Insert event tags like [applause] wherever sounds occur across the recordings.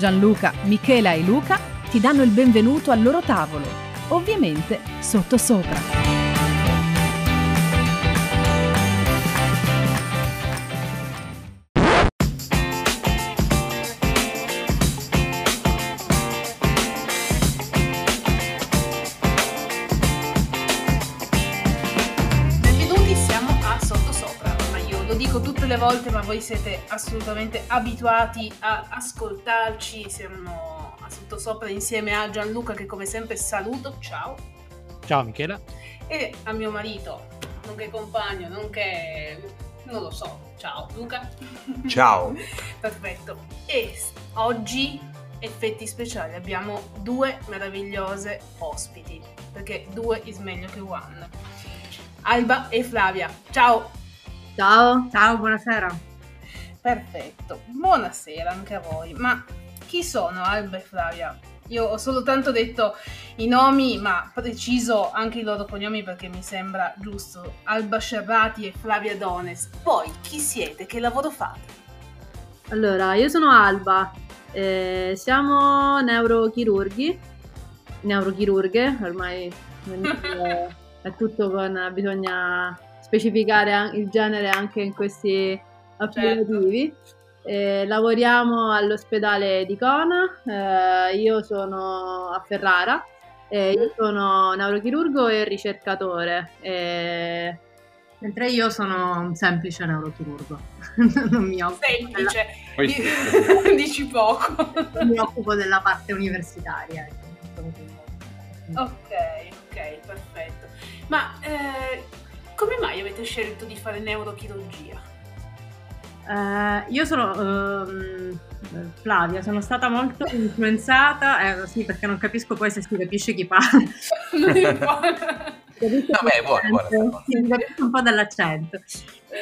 Gianluca, Michela e Luca ti danno il benvenuto al loro tavolo, ovviamente sottosopra. Volte, ma voi siete assolutamente abituati a ascoltarci. Siamo a Sottosopra insieme a Gianluca che come sempre saluto, ciao, Ciao Michela. e a mio marito, nonché compagno, nonché... non lo so, ciao Luca. Ciao. [laughs] Perfetto. E oggi, effetti speciali, abbiamo due meravigliose ospiti, perché due is meglio che one. Alba e Flavia, ciao! Ciao, ciao, buonasera. Perfetto, buonasera anche a voi. Ma chi sono Alba e Flavia? Io ho soltanto detto i nomi, ma preciso anche i loro cognomi perché mi sembra giusto. Alba Scerrati e Flavia Dones. Voi chi siete? Che lavoro fate? Allora, io sono Alba, eh, siamo neurochirurghi, neurochirurghe, ormai è, [laughs] è tutto con, bisogna specificare il genere anche in questi appellativi. Eh, lavoriamo all'ospedale di Cona, eh, io sono a Ferrara, eh, io sono neurochirurgo e ricercatore. eh, Mentre io sono un semplice neurochirurgo, [laughs] non mi occupo, Semplice, Poi- Di- [laughs] dici poco. della, mi occupo della parte universitaria. ecco. Ok, ok, perfetto. Ma eh, come mai avete scelto di fare neurochirurgia? Eh, io sono ehm, Flavia, sono stata molto influenzata, eh, sì, perché non capisco poi se si capisce chi parla. [laughs] Non importa. Capisco Vabbè, buona, buona, buona. Sì, un po' dall'accento.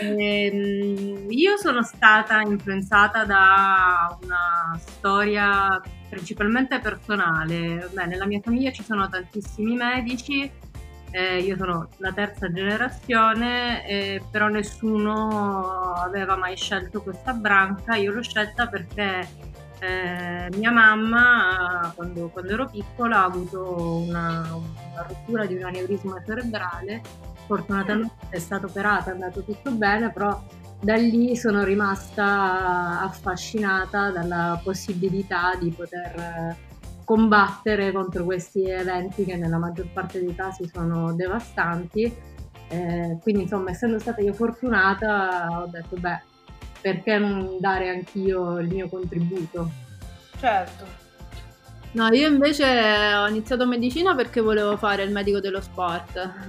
Ehm, io sono stata influenzata da una storia principalmente personale. Beh, nella mia famiglia ci sono tantissimi medici, eh, io sono la terza generazione, eh, però nessuno aveva mai scelto questa branca. Io l'ho scelta perché eh, mia mamma, quando, quando ero piccola, ha avuto una, una rottura di un aneurisma cerebrale. Fortunatamente è stata operata, è andato tutto bene, però da lì sono rimasta affascinata dalla possibilità di poter combattere contro questi eventi che nella maggior parte dei casi sono devastanti. Eh, quindi, insomma, essendo stata io fortunata, ho detto, beh, perché non dare anch'io il mio contributo? Certo. No, io invece ho iniziato medicina perché volevo fare il medico dello sport. [laughs]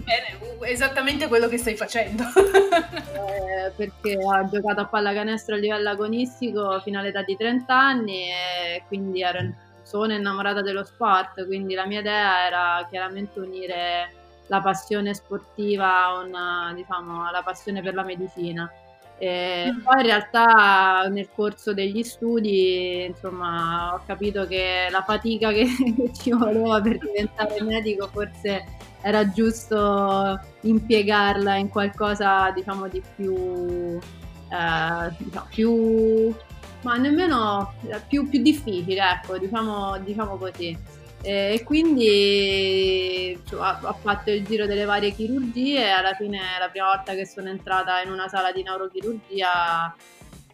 Bene, esattamente quello che stai facendo. Eh, perché ho giocato a pallacanestro a livello agonistico fino all'età di 30 anni e quindi ero- sono innamorata dello sport, quindi la mia idea era chiaramente unire la passione sportiva a una, diciamo, alla passione per la medicina. E Mm. poi in realtà nel corso degli studi insomma ho capito che la fatica che, [laughs] che ci voleva per diventare medico forse era giusto impiegarla in qualcosa diciamo di più, eh, diciamo, più ma nemmeno più, più difficile ecco diciamo, diciamo così. E quindi cioè, ho fatto il giro delle varie chirurgie e alla fine la prima volta che sono entrata in una sala di neurochirurgia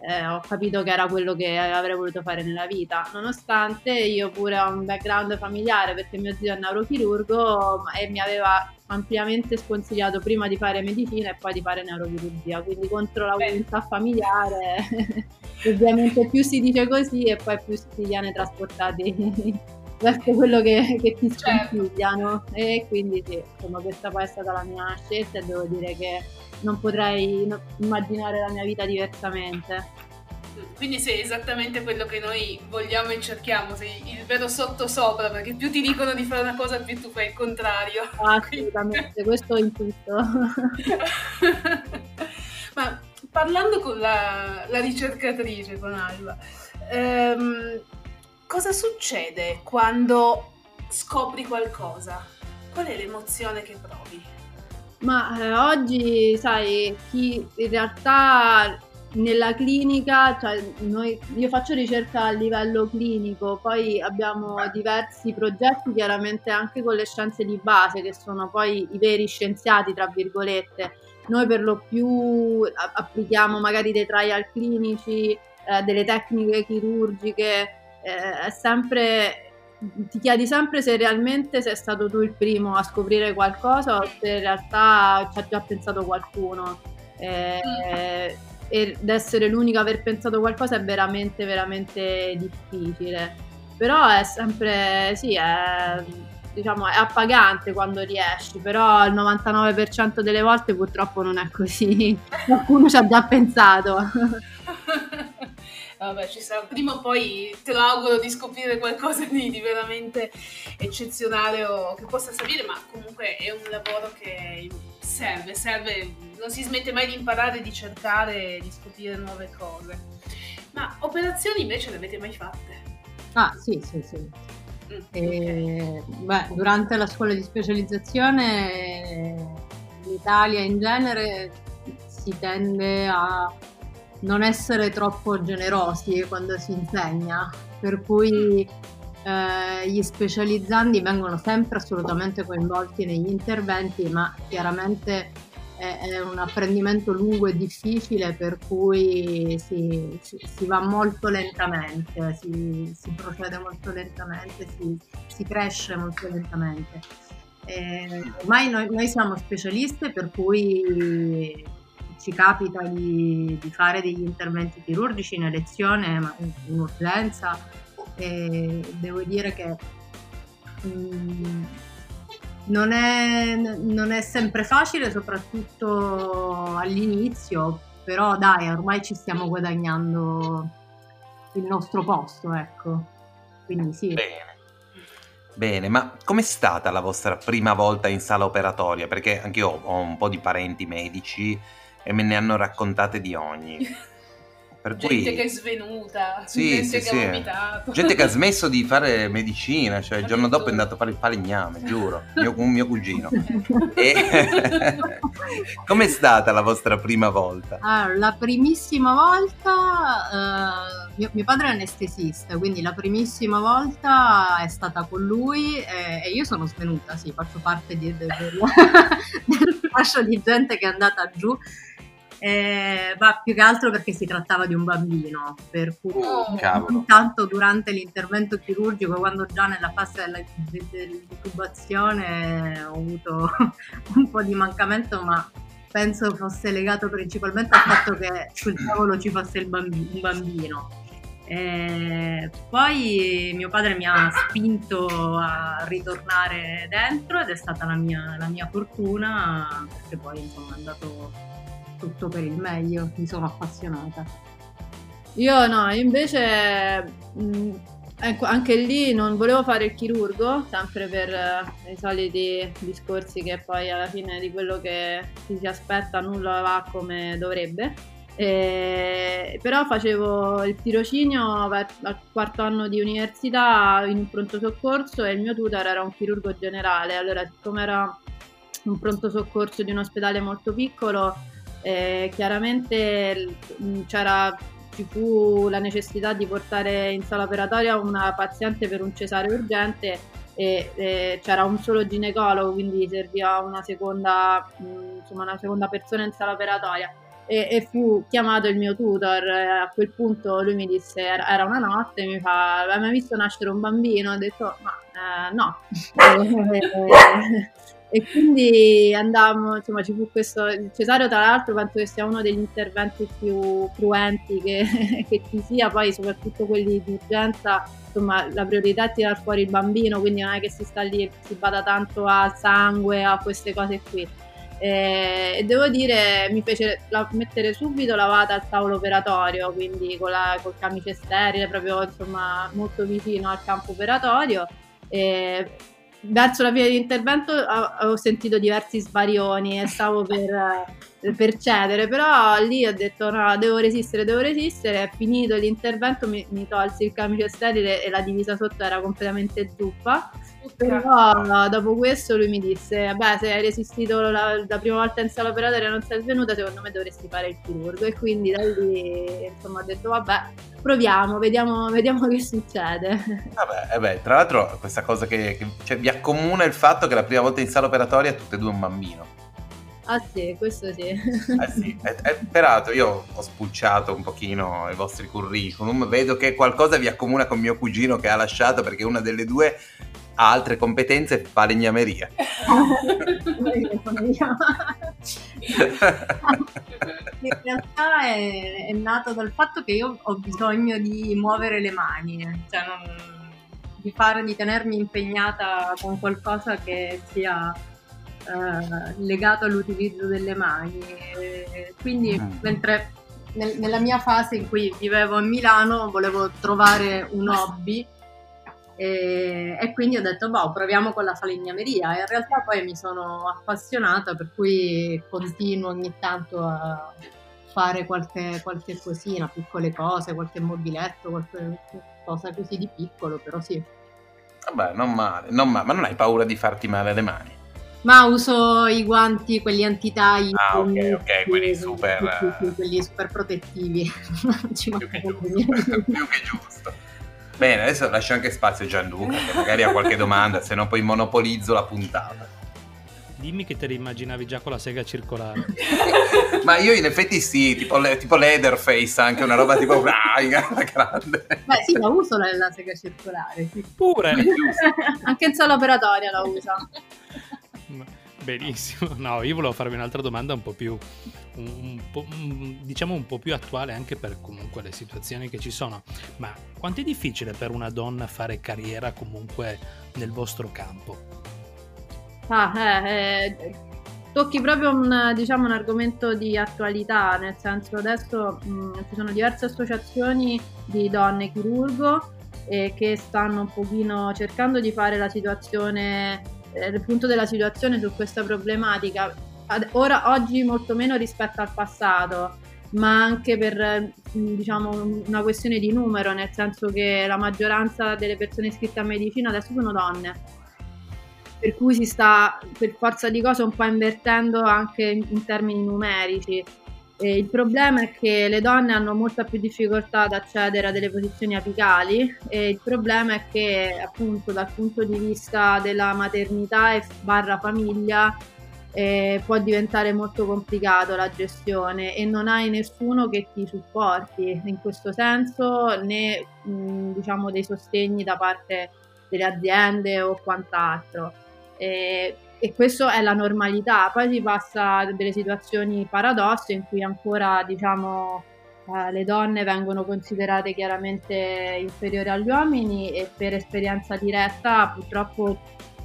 eh, ho capito che era quello che avrei voluto fare nella vita, nonostante io pure ho un background familiare perché mio zio è neurochirurgo e mi aveva ampiamente sconsigliato prima di fare medicina e poi di fare neurochirurgia, quindi contro la Beh. volontà familiare [laughs] ovviamente più si dice così e poi più si viene trasportati verso quello che, che ti Certo. sconsigliano e quindi sì, insomma questa poi è stata la mia scelta e devo dire che non potrei immaginare la mia vita diversamente. quindi sei esattamente quello che noi vogliamo e cerchiamo, sei il vero sottosopra, perché più ti dicono di fare una cosa, più tu fai il contrario. Assolutamente, [laughs] questo in tutto. [laughs] Ma parlando con la, la ricercatrice, con Alba, ehm, cosa succede quando scopri qualcosa? Qual è l'emozione che provi? Ma eh, oggi, sai, chi in realtà nella clinica, cioè noi, io faccio ricerca a livello clinico, poi abbiamo diversi progetti chiaramente anche con le scienze di base, che sono poi i veri scienziati, tra virgolette. Noi per lo più applichiamo magari dei trial clinici, eh, delle tecniche chirurgiche, eh, è sempre ti chiedi sempre se realmente sei stato tu il primo a scoprire qualcosa o se in realtà ci ha già pensato qualcuno. Eh, ed essere l'unica a aver pensato qualcosa è veramente, veramente difficile. Però è sempre, sì, è, diciamo, è appagante quando riesci, però il 99% delle volte purtroppo non è così. [laughs] Qualcuno ci ha già pensato. [laughs] Vabbè, ci sarà. Prima o poi te lo auguro di scoprire qualcosa di, di, veramente eccezionale o che possa servire, ma comunque è un lavoro che serve, serve, non si smette mai di imparare, di cercare, di scoprire nuove cose. Ma operazioni invece le avete mai fatte? Ah, sì, sì, sì. Mm, okay. beh, durante la scuola di specializzazione in Italia in genere si tende a non essere troppo generosi quando si insegna, per cui eh, gli specializzandi vengono sempre assolutamente coinvolti negli interventi, ma chiaramente è, è un apprendimento lungo e difficile per cui si, si, si va molto lentamente, si, si, procede molto lentamente, si, cresce molto lentamente. Eh, ormai noi, noi siamo specialiste per cui ci capita di, di, fare degli interventi chirurgici in elezione, ma in urgenza, e devo dire che mm, non, è, non è sempre facile, soprattutto all'inizio, però dai, ormai ci stiamo guadagnando il nostro posto, ecco. Quindi sì. Bene. Bene, ma com'è stata la vostra prima volta in sala operatoria? Perché anche io ho un po' di parenti medici e me ne hanno raccontate di ogni. [laughs] Per gente cui... che è svenuta, sì, gente sì, che ha vomitato. Gente che ha [laughs] smesso di fare medicina, cioè il giorno dopo è andato a fare il falegname, giuro, [laughs] mio, un mio cugino. e... Com'è stata la vostra prima volta? Allora, la primissima volta, uh, mio, mio, padre è anestesista, quindi la primissima volta è stata con lui e, e io sono svenuta, sì, faccio parte di, del, del fascio di gente che è andata giù eh, ma più che altro perché si trattava di un bambino, per cui oh, intanto durante l'intervento chirurgico, quando già nella fase dell'intubazione ho avuto [laughs] un po' di mancamento, ma penso fosse legato principalmente al fatto che sul tavolo ci fosse bambi- un bambino. E poi mio padre mi ha spinto a ritornare dentro ed è stata la mia, la mia fortuna perché poi insomma è andato tutto per il meglio, mi sono appassionata. Io no, invece mh, ecco, anche lì non volevo fare il chirurgo, sempre per uh, i soliti discorsi che poi alla fine di quello che ci si aspetta nulla va come dovrebbe. E, però facevo il tirocinio al quarto anno di università in un pronto soccorso e il mio tutor era un chirurgo generale. Allora, siccome era un pronto soccorso di un ospedale molto piccolo, eh, chiaramente c'era, ci fu la necessità di portare in sala operatoria una paziente per un cesare urgente e, e c'era un solo ginecologo, quindi serviva una seconda, insomma, una seconda persona in sala operatoria. E, e, fu chiamato il mio tutor. A quel punto lui mi disse: Era, era una notte, mi fa: Hai mai visto nascere un bambino? Ho detto: Ma eh, no. [laughs] [laughs] [laughs] E quindi andavamo, insomma, ci fu questo. Il cesareo, tra l'altro, penso che sia uno degli interventi più cruenti che, [laughs] che ci sia, poi soprattutto quelli di urgenza, insomma, la priorità è tirare fuori il bambino, quindi non è che si sta lì, si bada tanto al sangue, a queste cose qui. E devo dire, mi fece la, mettere subito lavata al tavolo operatorio, quindi la, col camice sterile, proprio insomma molto vicino al campo operatorio. E verso la fine dell'intervento ho sentito diversi sbarioni e stavo per, per, cedere, però lì ho detto no, devo resistere, devo resistere, è finito l'intervento, mi, mi tolsi il camice sterile e la divisa sotto era completamente zuppa però dopo questo lui mi disse: Beh, se hai resistito la, la prima volta in sala operatoria e non sei svenuta, secondo me dovresti fare il chirurgo. E quindi da lì insomma ho detto: Vabbè, proviamo, vediamo, vediamo che succede. Vabbè, eh beh, tra l'altro, questa cosa che, che cioè, vi accomuna il fatto che la prima volta in sala operatoria tutte e due un bambino. Ah sì, questo sì. Eh sì. E, e, peraltro io ho spulciato un pochino i vostri curriculum, vedo che qualcosa vi accomuna con mio cugino che ha lasciato perché una delle due ha altre competenze fa legnameria. [laughs] In realtà è, è, nato dal fatto che io ho bisogno di muovere le mani, cioè non, di fare, di tenermi impegnata con qualcosa che sia eh, legato all'utilizzo delle mani. E quindi mm. mentre nel, nella mia fase in cui vivevo a Milano volevo trovare un hobby e, e, quindi ho detto, boh, proviamo con la falegnameria. E in realtà poi mi sono appassionata, per cui continuo ogni tanto a fare qualche, qualche cosina, piccole cose, qualche mobiletto, qualche cosa così di piccolo, però sì. Vabbè, non male, non male, ma non hai paura di farti male le mani? Ma uso i guanti, quelli antitagli. Ah, ok, ok, quelli super... Sì, quelli super protettivi. [laughs] più, che giusto, [laughs] più che giusto. Bene, adesso lascio anche spazio a Gianluca, che magari ha qualche domanda, se no poi monopolizzo la puntata. Dimmi che te li immaginavi già con la sega circolare. [laughs] Ma io in effetti sì, tipo, tipo Leatherface, anche una roba tipo ah, grande. Beh sì, la uso la, la sega circolare. Sì. Pure! anche in sala operatoria la uso. Benissimo. No, io volevo farvi un'altra domanda un po' più un, po', diciamo un po' più attuale anche per comunque le situazioni che ci sono. Ma quanto è difficile per una donna fare carriera comunque nel vostro campo? Ah, eh, eh, tocchi proprio un, diciamo, un argomento di attualità, nel senso adesso mh, ci sono diverse associazioni di donne chirurgo eh, che stanno un pochino cercando di fare la situazione il punto della situazione su questa problematica. Ad, ora, oggi molto meno rispetto al passato, ma anche per diciamo, una questione di numero, nel senso che la maggioranza delle persone iscritte a medicina adesso sono donne. Per cui si sta per forza di cose un po' invertendo anche in, in termini numerici. E il problema è che le donne hanno molta più difficoltà ad accedere a delle posizioni apicali e il problema è che appunto dal punto di vista della maternità e barra famiglia eh, può diventare molto complicato la gestione e non hai nessuno che ti supporti in questo senso né mh, diciamo dei sostegni da parte delle aziende o quant'altro. E e questa è la normalità. Poi si passa a delle situazioni paradosse in cui ancora diciamo eh, le donne vengono considerate chiaramente inferiori agli uomini e per esperienza diretta purtroppo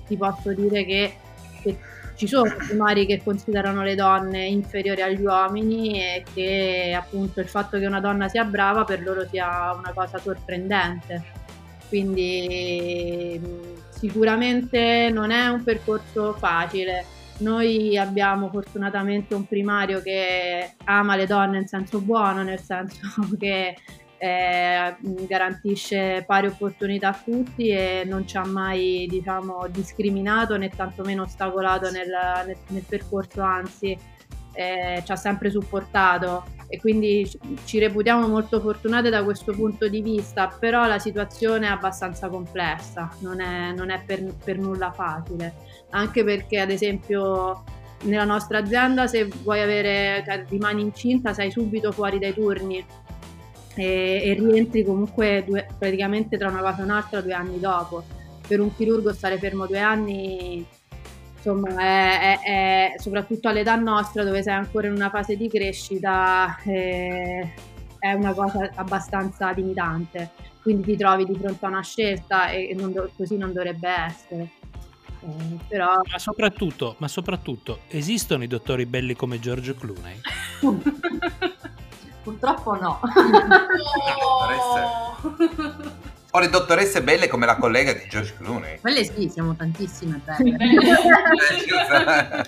ti posso dire che, che ci sono primari che considerano le donne inferiori agli uomini e che appunto il fatto che una donna sia brava per loro sia una cosa sorprendente. Quindi sicuramente non è un percorso facile. Noi abbiamo fortunatamente un primario che ama le donne in senso buono, nel senso [laughs] che eh, garantisce pari opportunità a tutti e non ci ha mai diciamo, discriminato né tantomeno ostacolato nel, nel, nel percorso, anzi eh, ci ha sempre supportato e quindi ci reputiamo molto fortunate da questo punto di vista, però la situazione è abbastanza complessa, non è, non è per, per, nulla facile, anche perché ad esempio nella nostra azienda se vuoi avere, cioè, rimani incinta sei subito fuori dai turni e, e rientri comunque due, praticamente tra una cosa e un'altra due anni dopo. Per un chirurgo stare fermo due anni insomma, è, è, è, soprattutto all'età nostra, dove sei ancora in una fase di crescita, è, è una cosa abbastanza limitante. Quindi ti trovi di fronte a una scelta e non do, così non dovrebbe essere. Eh, però Ma soprattutto, ma soprattutto, esistono i dottori belli come George Clooney? [laughs] purtroppo no. Oh. [laughs] Ho le dottoresse belle come la collega di George Clooney. Quelle sì, siamo tantissime belle. [laughs]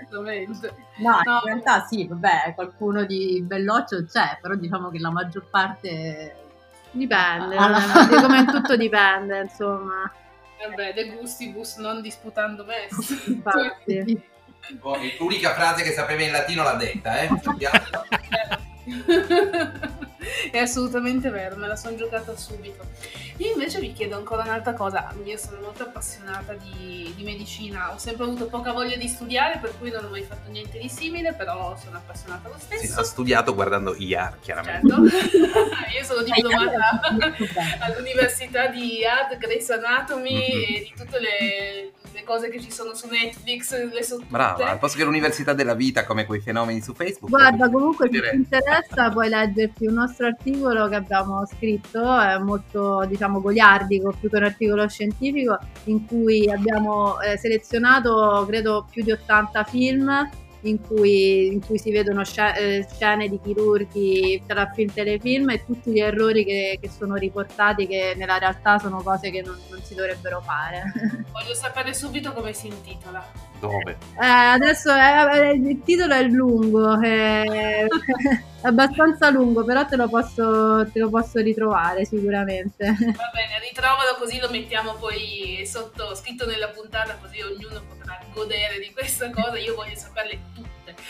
Esattamente. No, No. in realtà sì, vabbè, qualcuno di belloccio c'è, però diciamo che la maggior parte... Dipende, Alla- eh, come tutto dipende, insomma. Vabbè, de gustibus non disputando est. [laughs] Infatti. Oh, L'unica frase che sapeva in latino l'ha detta, eh? [laughs] È assolutamente vero, me la sono giocata subito. Io invece vi chiedo ancora un'altra cosa. Io sono molto appassionata di, di medicina, ho sempre avuto poca voglia di studiare, per cui non ho mai fatto niente di simile, però sono appassionata lo Sì, stesso. ha studiato guardando IAR, chiaramente. Certo. [laughs] Io sono diplomata all'università di IAD, Grey's Anatomy Mhm. e di tutte le, le cose che ci sono su Netflix, le so tutte. Brava, al posto che l'università della vita come quei fenomeni su Facebook. Guarda, comunque se ti interessa puoi leggerti un nostro articolo che abbiamo scritto, è molto diciamo goliardico più che un articolo scientifico in cui abbiamo eh, selezionato credo più di 80 film in cui, in cui si vedono eh, scene di chirurghi tra film e telefilm e tutti gli errori che, che sono riportati che nella realtà sono cose che non, non si dovrebbero fare. [laughs] Voglio sapere subito come si intitola. Dove? Eh, adesso è- il titolo è lungo, è [laughs] abbastanza lungo, però te lo posso, te lo posso ritrovare sicuramente. [laughs] Va bene, ritrovalo così lo mettiamo poi sotto, scritto nella puntata, così ognuno potrà godere di questa cosa. Io voglio saperle tutte. [laughs]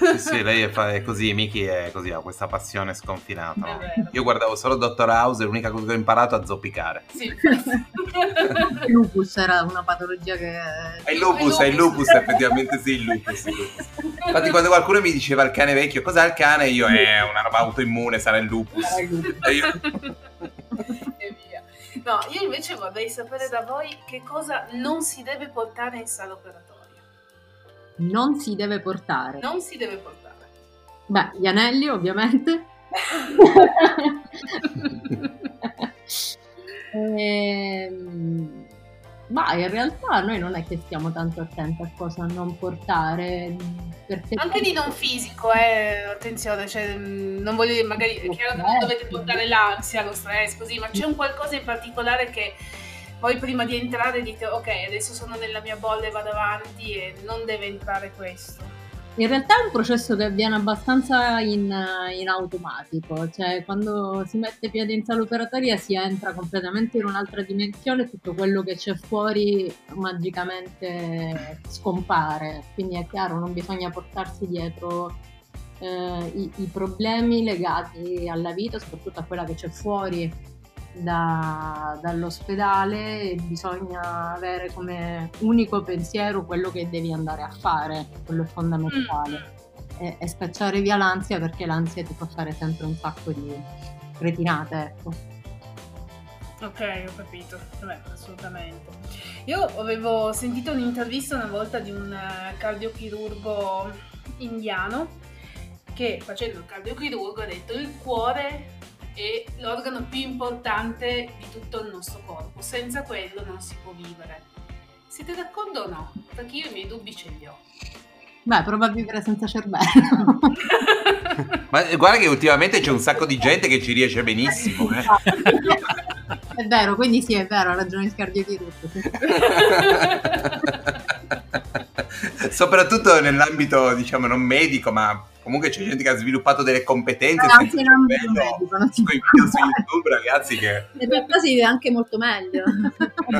Sì, sì, lei è, fa- è così, Miki è così, ha questa passione sconfinata. no? Io guardavo solo Dottor House e l'unica cosa che ho imparato è a zoppicare. Sì. [laughs] Il lupus era una patologia che... È il lupus, è il lupus, effettivamente sì, il lupus. il lupus. [laughs] Infatti quando qualcuno mi diceva il cane vecchio, cos'è il cane? Io, è una roba autoimmune, sarà il lupus. era il lupus. E io, e via. No, io invece vorrei sapere da voi che cosa non si deve portare in sala operatoria. Non si deve portare. Non si deve portare. Beh, gli anelli ovviamente. [laughs] Ehm, ma in realtà noi non è che stiamo tanto attenti a cosa non portare. Anche di non fisico, eh, attenzione, cioè, mh, non voglio dire, magari chiaro che non dovete portare l'ansia, lo stress, così, ma c'è un qualcosa in particolare che voi prima di entrare dite, ok, adesso sono nella mia bolla e vado avanti e non deve entrare questo. In realtà è un processo che avviene abbastanza in, in automatico, cioè quando si mette piede in sala operatoria si entra completamente in un'altra dimensione, tutto quello che c'è fuori magicamente scompare, quindi è chiaro, non bisogna portarsi dietro eh, i, i problemi legati alla vita, soprattutto a quella che c'è fuori da- dall'ospedale, bisogna avere come unico pensiero quello che devi andare a fare, quello è fondamentale, e, e scacciare via l'ansia perché l'ansia ti può fare sempre un sacco di cretinate, ecco. Ok, ho capito, Vabbè, assolutamente. Io avevo sentito un'intervista una volta di un eh, cardiochirurgo indiano che facendo il cardiochirurgo ha detto il cuore è l'organo più importante di tutto il nostro corpo, senza quello non si può vivere. Siete d'accordo o no? Perché io i miei dubbi ce li ho. Beh, prova a vivere senza cervello. [laughs] ma guarda che ultimamente c'è un sacco di gente che ci riesce benissimo. eh. [laughs] è vero, quindi sì, è vero, ha ragione il cardiochirurgo. sì. [laughs] Soprattutto nell'ambito, diciamo, non medico, ma comunque c'è gente che ha sviluppato delle competenze Anche senza ambito cervello, non si con i video su. YouTube, ragazzi, che... In realtà si vive anche molto meglio.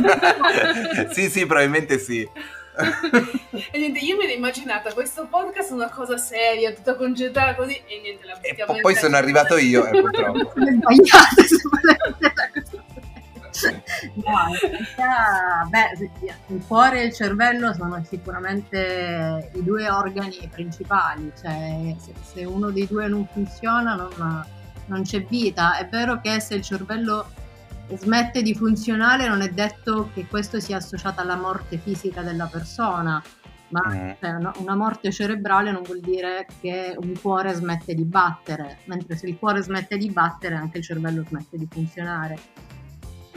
[laughs] sì, sì, probabilmente sì. E niente, io mi ero immaginata questo podcast una cosa seria, tutta concentrata così, e niente, la E po- poi sono arrivato io, eh, purtroppo. Sbagliato. Realtà, beh, il cuore e il cervello sono sicuramente i due organi principali, cioè se, se uno dei due non funziona non, non c'è vita. È vero che se il cervello smette di funzionare non è detto che questo sia associato alla morte fisica della persona, ma Mm. cioè, una morte cerebrale non vuol dire che un cuore smette di battere, mentre se il cuore smette di battere anche il cervello smette di funzionare.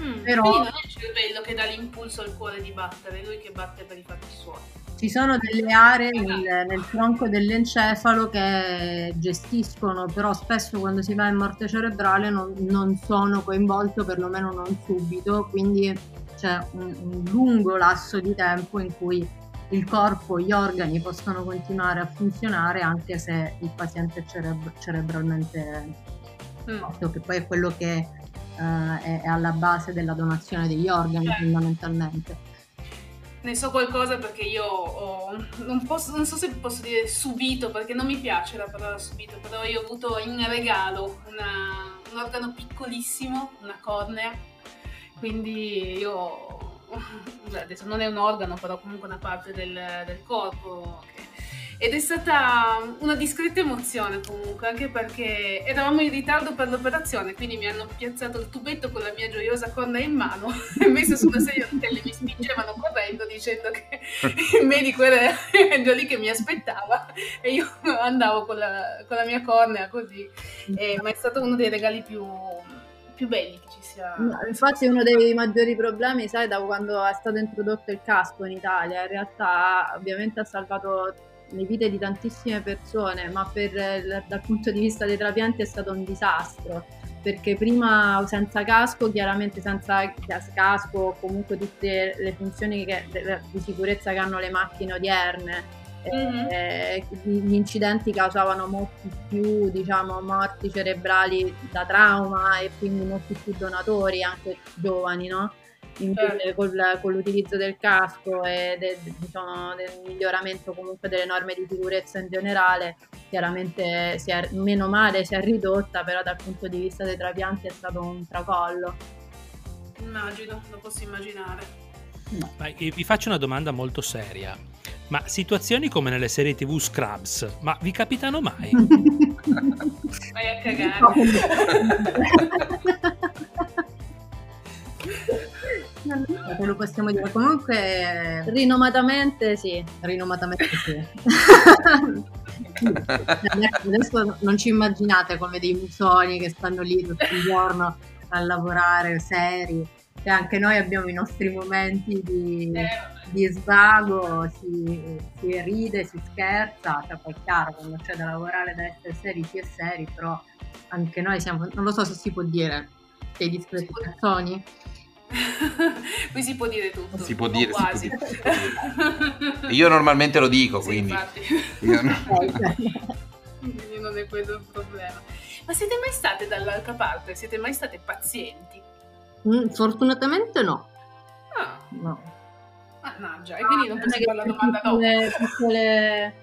Mm, Però- quindi non è il cervello che dà l'impulso al cuore di battere, è lui che batte per i fatti suoi. Ci sono delle aree nel, nel tronco dell'encefalo che gestiscono, però spesso quando si va in morte cerebrale non, non sono coinvolte, perlomeno non subito, quindi c'è un, un lungo lasso di tempo in cui il corpo, gli organi possono continuare a funzionare anche se il paziente è cerebr- cerebralmente Mm. morto, che poi è quello che eh, è, è alla base della donazione degli organi Certo. fondamentalmente. Ne so qualcosa perché io ho, non, posso- non so se posso dire subito, perché non mi piace la parola subito, però io ho avuto in regalo una- un organo piccolissimo, una cornea, quindi io, [laughs] adesso non è un organo, però comunque una parte del, del corpo. che- Ed è stata una discreta emozione comunque, anche perché eravamo in ritardo per l'operazione, quindi mi hanno piazzato il tubetto con la mia gioiosa corna in mano [laughs] e messo su una sedia rotelle mi spingevano correndo dicendo che [laughs] il medico era già lì che mi aspettava e io andavo con la, con la mia cornea così. E- ma è stato uno dei regali più, più belli che ci sia. Infatti uno dei maggiori problemi, sai, da quando è stato introdotto il casco in Italia, in realtà ovviamente ha salvato le vite di tantissime persone, ma per, il- dal punto di vista dei trapianti è stato un disastro, perché prima senza casco, chiaramente senza casco o comunque tutte le funzioni che- di sicurezza che hanno le macchine odierne, Mhm. eh, gli incidenti causavano molti più diciamo, morti cerebrali da trauma e quindi molti più donatori, anche giovani, no? Invece Certo. col- con l'utilizzo del casco e de- de- diciamo, del miglioramento comunque delle norme di sicurezza in generale, chiaramente si è, meno male si è ridotta, però dal punto di vista dei trapianti è stato un tracollo. Immagino, lo posso immaginare. Ma eh, vi faccio una domanda molto seria. Ma situazioni come nelle serie TV Scrubs, ma vi capitano mai? [laughs] Vai a cagare. [laughs] Te lo possiamo dire. Comunque, Rinomatamente sì. rinomatamente sì. [laughs] Adesso non ci immaginate come dei musoni che stanno lì tutto il giorno a lavorare seri. Cioè, anche noi abbiamo i nostri momenti di, di svago, si, si ride, si scherza, cioè poi è chiaro quando c'è da lavorare da essere seri si è seri, però anche noi siamo, non lo so se si può dire, dei discreti cazzoni. [laughs] Qui si può dire tutto. Si può dire, si può quasi. dire, si può Io normalmente lo dico, Sì, quindi. infatti. Io no- [laughs] Quindi non è quello il problema. Ma siete mai state dall'altra parte? Siete mai state pazienti? Mm, Fortunatamente no. Ah, no. mannaggia, e quindi non Non posso fare la domanda dopo. piccole, piccole,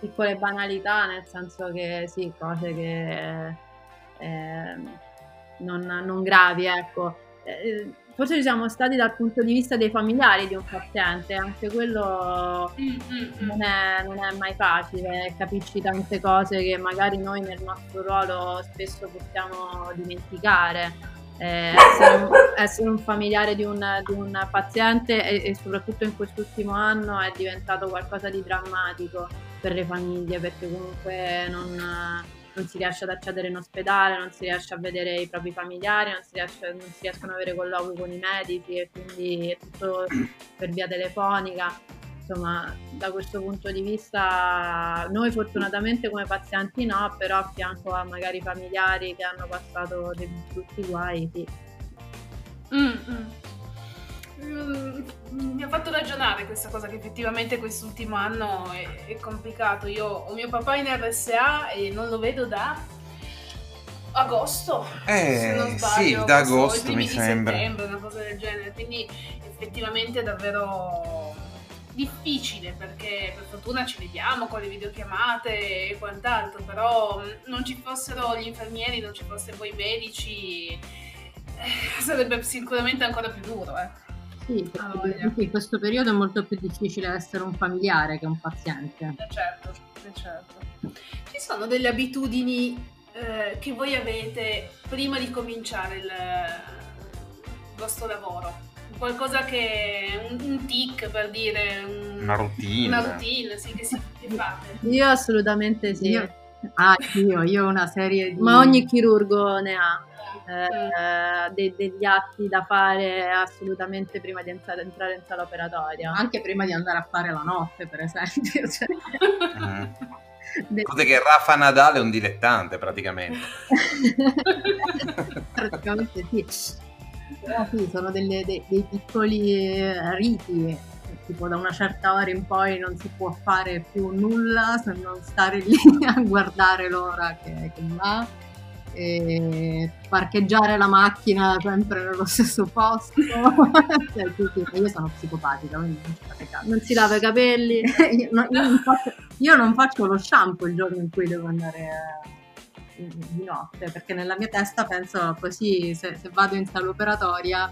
piccole banalità, nel senso che sì, cose che eh, non, non gravi, ecco. Eh, forse ci siamo stati dal punto di vista dei familiari di un paziente, anche quello Mm, mm, mm. non è, non è mai facile, capisci tante cose che magari noi nel nostro ruolo spesso possiamo dimenticare. Eh, essere, un, essere un familiare di un, di un paziente e, e soprattutto in quest'ultimo anno è diventato qualcosa di drammatico per le famiglie perché comunque non, non si riesce ad accedere in ospedale, non si riesce a vedere i propri familiari, non si, riesce- non si riescono ad avere colloqui con i medici e quindi è tutto per via telefonica insomma, da questo punto di vista, noi fortunatamente come pazienti no, però a fianco a magari familiari che hanno passato dei brutti guai, sì. Mm, mm. Mm, Mi ha fatto ragionare questa cosa che effettivamente quest'ultimo anno è, è complicato. Io ho mio papà in RSA e non lo vedo da agosto. se non Eh, sbaglio, sì, da i agosto mi sembra. settembre, una cosa del genere. Quindi effettivamente è davvero difficile perché per fortuna ci vediamo con le videochiamate e quant'altro, però mh, non ci fossero gli infermieri, non ci fossero voi medici, eh, sarebbe sicuramente ancora più duro. Eh. Sì, perché in questo periodo è molto più difficile essere un familiare che un paziente. Eh, certo, eh, certo. Ci sono delle abitudini eh, che voi avete prima di cominciare il, il vostro lavoro? Qualcosa che un, un tic per dire un- Una routine. una routine, sì, che, si, che fate. Io assolutamente sì, Io- Ah, io, io ho una serie [laughs] di... ma ogni chirurgo ne ha. Eh, de- degli atti da fare assolutamente prima di entrare, entrare in sala operatoria. Anche prima di andare a fare la notte, per esempio. [laughs] Cioè, Mm. De- Cos'è che Rafa Nadal è un dilettante praticamente. [laughs] Praticamente sì. Però sì, sono delle- dei, dei piccoli eh, riti, tipo da una certa ora in poi non si può fare più nulla se non stare lì [laughs] a guardare l'ora che, che va, parcheggiare la macchina sempre nello stesso posto. [laughs] Cioè, sì, sì, io sono psicopatica, quindi non si lava i capelli. [laughs] io, no- io non faccio, io non faccio lo shampoo il giorno in cui devo andare eh, di notte perché nella mia testa penso così se, se vado in sala operatoria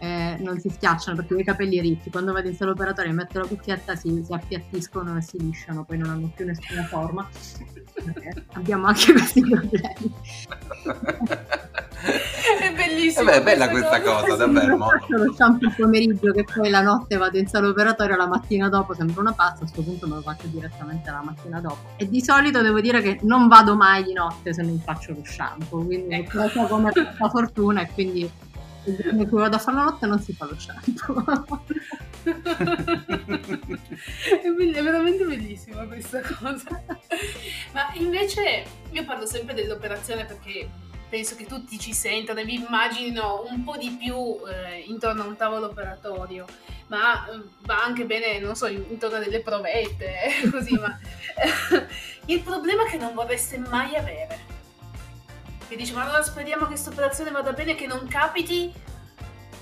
eh, non si schiacciano perché ho i capelli ritti quando vado in sala operatoria e metto la cuffietta si, si appiattiscono e si lisciano poi non hanno più nessuna forma Perché abbiamo anche [laughs] questi problemi È bellissimo. Vabbè, è bella questa cosa, davvero. non molto. faccio lo shampoo il pomeriggio che poi la notte vado in sala operatoria la mattina dopo sembra una pazza a questo punto me lo faccio direttamente la mattina dopo e di solito devo dire che non vado mai di notte se non faccio lo shampoo quindi è cosa come la fortuna e quindi il giorno cui vado a fare la notte non si fa lo shampoo [laughs] è, veramente bellissima questa cosa. Ma invece io parlo sempre dell'operazione perché penso che tutti ci sentano e vi immaginino un po' di più eh, intorno a un tavolo operatorio, ma eh, va anche bene, non so, in- intorno a delle provette, eh, così, ma [laughs] il problema che non vorreste mai avere. Che dici, ma allora speriamo che questa operazione vada bene, che non capiti.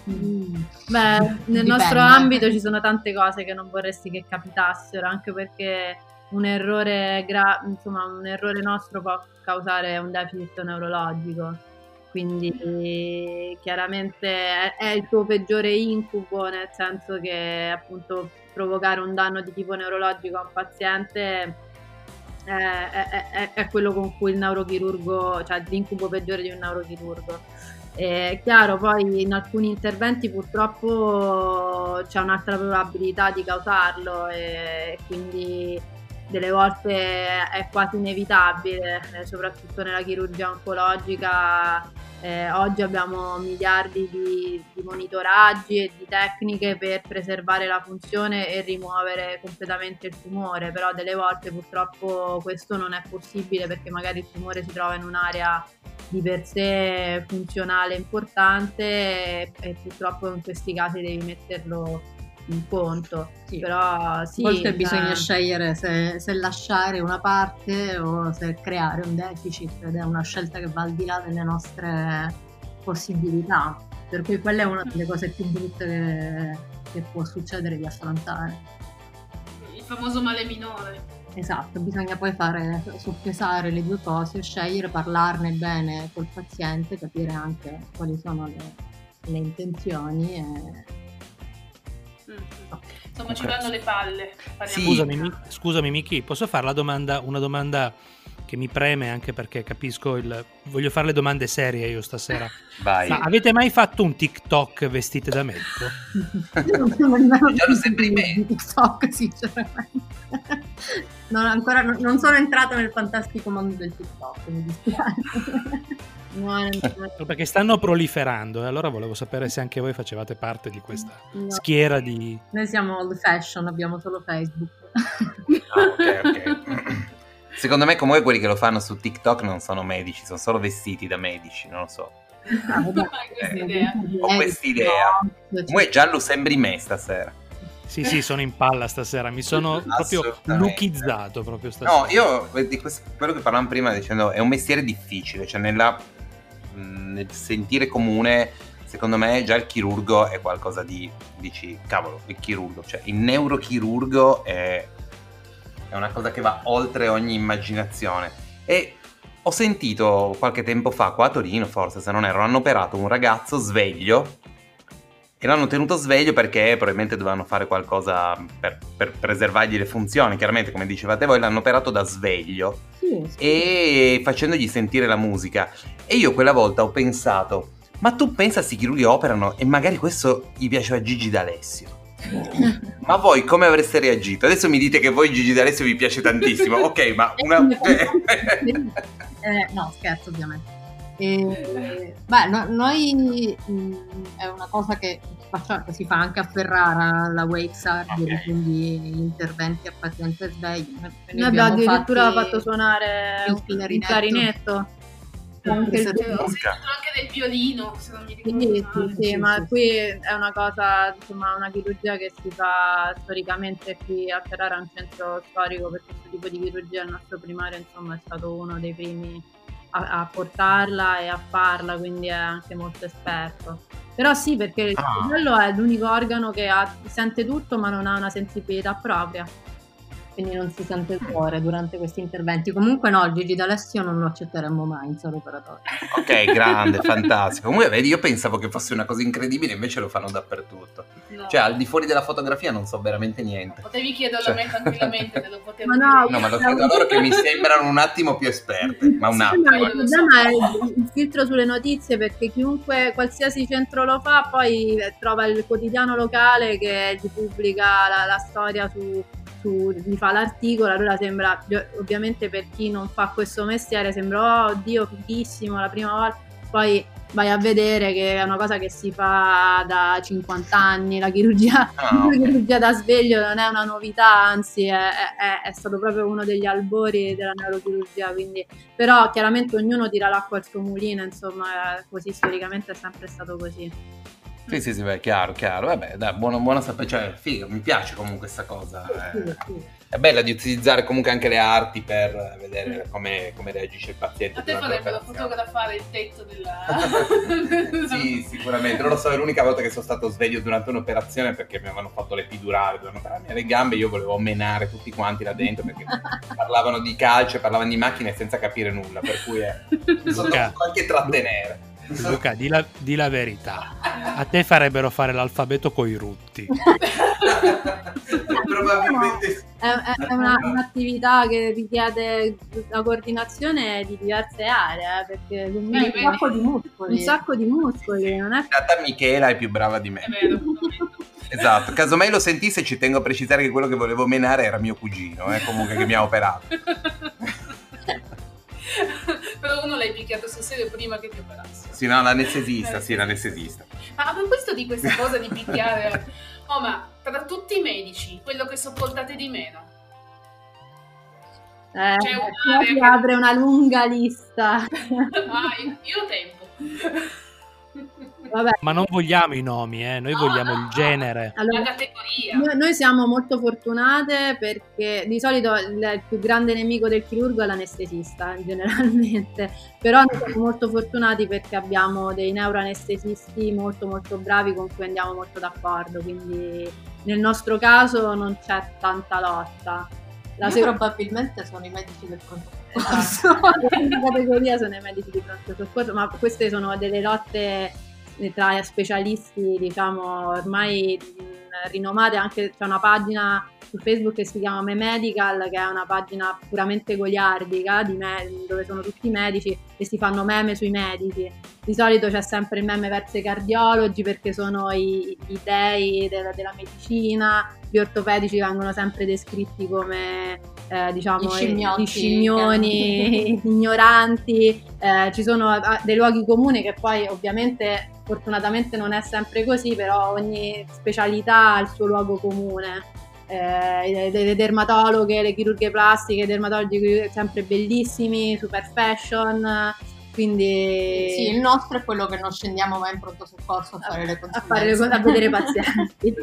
Mm. Beh, nel Dipende. nostro ambito ci sono tante cose che non vorresti che capitassero, anche perché un errore, gra- insomma, un errore nostro può causare un deficit neurologico. Quindi chiaramente è, è il tuo peggiore incubo, nel senso che appunto provocare un danno di tipo neurologico a un paziente è, è- è- quello con cui il neurochirurgo, cioè l'incubo peggiore di un neurochirurgo. È chiaro, poi in alcuni interventi purtroppo c'è un'altra probabilità di causarlo e quindi delle volte è quasi inevitabile, soprattutto nella chirurgia oncologica. Eh, oggi abbiamo miliardi di, di monitoraggi e di tecniche per preservare la funzione e rimuovere completamente il tumore, però delle volte purtroppo questo non è possibile perché magari il tumore si trova in un'area di per sé funzionale importante e, e purtroppo in questi casi devi metterlo in conto. Sì. Però sì, A volte bisogna scegliere se, se lasciare una parte o se creare un deficit ed è una scelta che va al di là delle nostre possibilità. Per cui quella è una delle cose più brutte che, che può succedere di affrontare. Il famoso male minore. Esatto, bisogna poi fare soppesare le due cose, scegliere, parlarne bene col paziente, capire anche quali sono le, le intenzioni e Mm. Insomma, ci vanno le palle. Sì. Scusami, Mi- scusami Miki, posso fare la domanda, una domanda che mi preme anche perché capisco il... Voglio fare le domande serie io stasera. [laughs] Vai. Ma avete mai fatto un TikTok vestite da medico? Già lo sempre in me. TikTok, sinceramente. Non, ancora, non- non sono entrata nel fantastico mondo del TikTok, mi dispiace. No, non- Perché stanno proliferando e allora volevo sapere se anche voi facevate parte di questa no. schiera di... Noi siamo old fashion, abbiamo solo Facebook. Ah, ok, ok. Secondo me comunque quelli che lo fanno su TikTok non sono medici, sono solo vestiti da medici, non lo so. Ah, vabbè. [laughs] questa Eh, idea. Ho quest'idea. Comunque Giallo sembri me stasera. Sì, sì, sono in palla stasera, mi sono proprio lookizzato proprio stasera. No, io eh, di questo- quello che parlavamo prima dicendo è un mestiere difficile, cioè nella, nel sentire comune, secondo me già il chirurgo è qualcosa di, dici, cavolo, il chirurgo, cioè il neurochirurgo è, è una cosa che va oltre ogni immaginazione. E ho sentito qualche tempo fa, qua a Torino forse, se non erro, hanno operato un ragazzo sveglio e l'hanno tenuto sveglio perché probabilmente dovevano fare qualcosa per, per preservargli le funzioni. Chiaramente, come dicevate voi, l'hanno operato da sveglio Sì, sì. e facendogli sentire la musica. E io quella volta ho pensato, ma tu pensa se i chirurghi operano e magari questo gli piaceva a Gigi D'Alessio. [laughs] Ma voi come avreste reagito? Adesso mi dite che voi Gigi D'Alessio vi piace tantissimo. [laughs] Ok, ma una... [laughs] Eh, no, scherzo ovviamente. E, beh, no- noi mh, è una cosa che, faccia- che si fa anche a Ferrara, la wake surgery, Ok. quindi interventi a paziente sveglio. Ne Noi abbiamo addirittura fatto suonare il un clarinetto. Anche il Ho violino. anche del violino, se non mi ricordo Sì, male. sì, sì, Sì, ma sì, qui è una cosa, insomma, una chirurgia che si fa storicamente qui a Ferrara, è un centro storico per questo tipo di chirurgia. Il nostro primario, insomma, è stato uno dei primi a, a portarla e a farla, quindi è anche molto esperto. Però sì, perché il Ah. cervello è l'unico organo che ha- sente tutto ma non ha una sensibilità propria. Quindi non si sente il cuore durante questi interventi. Comunque no, Gigi D'Alessio non lo accetteremmo mai in sala operatoria. Ok, grande, fantastico. Comunque, vedi, io pensavo che fosse una cosa incredibile, invece lo fanno dappertutto. No. Cioè, al di fuori della fotografia non so veramente niente. Potevi chiederlo Cioè- a me tranquillamente, te lo potevo Ma no, dire. No, ma lo chiedo a loro che mi sembrano un attimo più esperte. Ma un Sì, attimo. il so. problema è il, il filtro sulle notizie perché chiunque, qualsiasi centro lo fa, poi eh, trova il quotidiano locale che gli pubblica la, la storia su, su- gli fa l'articolo, allora sembra, ovviamente per chi non fa questo mestiere, sembra, oh Dio, fighissimo, la prima volta, poi vai a vedere che è una cosa che si fa da 50 anni, la chirurgia Ah, [laughs] la chirurgia da sveglio non è una novità, anzi è, è- è stato proprio uno degli albori della neurochirurgia, quindi però chiaramente ognuno tira l'acqua al suo mulino, insomma, eh, così storicamente è sempre stato così. Sì, sì, sì, beh, chiaro, chiaro. Vabbè, dai, buono, buono sapere. Cioè, figo, mi piace comunque questa cosa. eh. È bella di utilizzare comunque anche le arti per vedere come, come reagisce il paziente. A te durante farebbero fotografare il tetto della... [laughs] sì, sicuramente. Non lo so, è l'unica volta che sono stato sveglio durante un'operazione perché mi avevano fatto l'epidurale, dovevano operarmi alle gambe io volevo menare tutti quanti là dentro perché [laughs] parlavano di calcio, parlavano di macchine senza capire nulla, per cui è... [laughs] sono anche trattenere. Luca, di la, di la verità. A te farebbero fare l'alfabeto coi rutti. [laughs] Probabilmente sì. È, è- è una- un'attività che richiede la coordinazione di diverse aree, eh, perché Eh, Un sacco di muscoli. un sacco di muscoli, non è In realtà Michela è più brava di me. È vero. Esatto, casomai lo sentisse ci tengo a precisare che quello che volevo menare era mio cugino, eh, comunque che mi ha operato. [laughs] [laughs] Però uno l'hai picchiato sul serio prima che ti operassi. Sì, no, l'anestesista, sì, l'anestesista. Ma a proposito di questa [laughs] cosa di picchiare, oh ma tra tutti i medici, quello che sopportate di meno? Eh, C'è qua un'area si che- apre una lunga lista. [laughs] Ah, io, io ho tempo. Vabbè, Ma non vogliamo i nomi, eh, noi vogliamo il genere. allora, La categoria. Noi, noi siamo molto fortunate perché di solito il, il più grande nemico del chirurgo è l'anestesista [laughs] generalmente, però noi siamo molto fortunati perché abbiamo dei neuroanestesisti molto molto bravi con cui andiamo molto d'accordo, quindi nel nostro caso non c'è tanta lotta. La Io seconda probabilmente sono i medici del pronto [laughs] categoria sono i medici di pronto soccorso, ma queste sono delle lotte tra specialisti, diciamo, ormai rinomate, anche c'è una pagina su Facebook che si chiama Me Medical, che è una pagina puramente goliardica di me- dove sono tutti medici e si fanno meme sui medici. Di solito c'è sempre il meme verso i cardiologi perché sono i, i dei della, della medicina, gli ortopedici vengono sempre descritti come eh, diciamo Gli gli scimmioni [laughs] ignoranti, eh, ci sono ah, dei luoghi comuni che poi ovviamente fortunatamente non è sempre così, però ogni specialità ha il suo luogo comune. Eh, le, le dermatologhe, le chirurghe plastiche, i dermatologi sempre bellissimi, super fashion, quindi Sì, il nostro è quello che non scendiamo mai in pronto soccorso a fare le a, consulenze. fare le a vedere pazienti.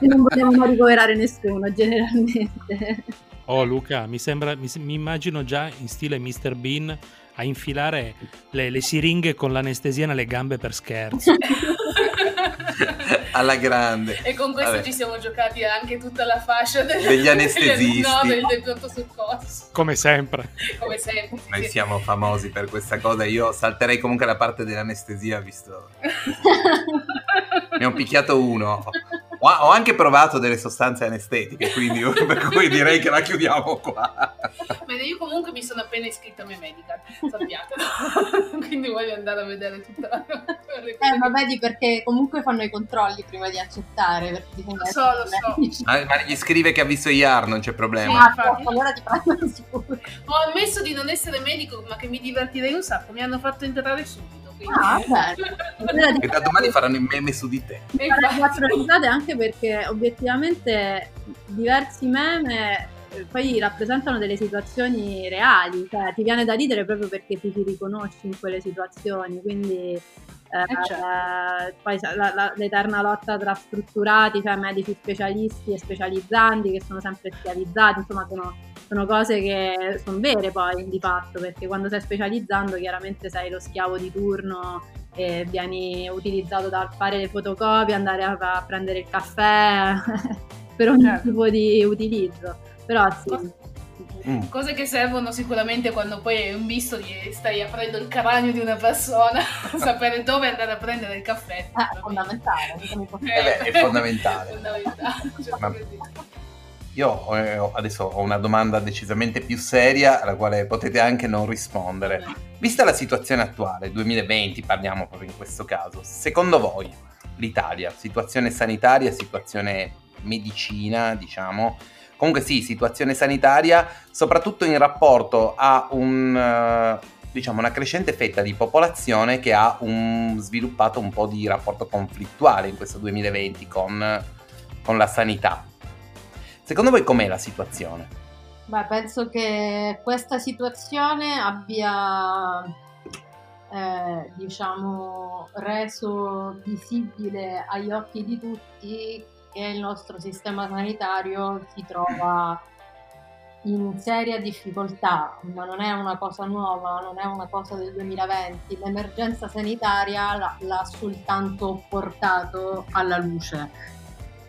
[laughs] Non vogliamo mai ricoverare nessuno generalmente. Oh Luca, mi sembra, mi, mi immagino già in stile Mr. Bean a infilare le, le siringhe con l'anestesia nelle gambe per scherzo. [laughs] Alla grande. E con questo Vabbè. ci siamo giocati anche tutta la fascia del- Degli anestesisti. no, del, del pronto soccorso, Come sempre. come sempre. Noi sì. siamo famosi per questa cosa. Io salterei comunque la parte dell'anestesia, visto. [laughs] Ne ho picchiato uno. Ho, ho anche provato delle sostanze anestetiche, quindi [laughs] per cui direi che la chiudiamo qua. Bene, io comunque mi sono appena iscritta a Me Medical, sappiatelo. [laughs] Quindi voglio andare a vedere tutta la... Eh, ma vedi perché comunque fanno i controlli prima di accettare. Perché Lo so, lo so. medici. Ma, ma gli scrive che ha visto IAR, non c'è problema. Ah, infatti. ecco, allora ti prendono sicuro. [laughs] Ho ammesso di non essere medico, ma che mi divertirei un sacco. Mi hanno fatto entrare subito. Quindi... Ah, beh. Ti E da domani faranno i meme su di te. Quattro risate anche perché obiettivamente diversi meme eh, poi rappresentano delle situazioni reali, cioè ti viene da ridere proprio perché ti ci riconosci in quelle situazioni, quindi eh, certo. eh, poi la- la- l'eterna lotta tra strutturati, cioè medici specialisti e specializzanti che sono sempre schiavizzati, insomma sono, sono cose che sono vere poi di fatto, perché quando stai specializzando chiaramente sei lo schiavo di turno e vieni utilizzato da fare le fotocopie, andare a, a prendere il caffè [laughs] per ogni Certo. tipo di utilizzo. Però sì, Mm. Cose che servono sicuramente quando poi hai un visto di stai aprendo il cranio di una persona, [laughs] sapere dove andare a prendere il caffè. è fondamentale. mica mi posso- Eh beh, è fondamentale. È [laughs] fondamentale, certo Ma- che. Io eh, adesso ho una domanda decisamente più seria alla quale potete anche non rispondere. Vista la situazione attuale, 2020 parliamo proprio in questo caso, secondo voi l'Italia, situazione sanitaria, situazione medicina, diciamo, comunque sì, situazione sanitaria, soprattutto in rapporto a un, eh, diciamo, una crescente fetta di popolazione che ha un- sviluppato un po' di rapporto conflittuale in questo 2020 con, con la sanità. Secondo voi com'è la situazione? Beh, penso che questa situazione abbia, eh, diciamo, reso visibile agli occhi di tutti che il nostro sistema sanitario si trova in seria difficoltà, ma non è una cosa nuova, non è una cosa del 2020. L'emergenza sanitaria l'ha, l'ha soltanto portato alla luce.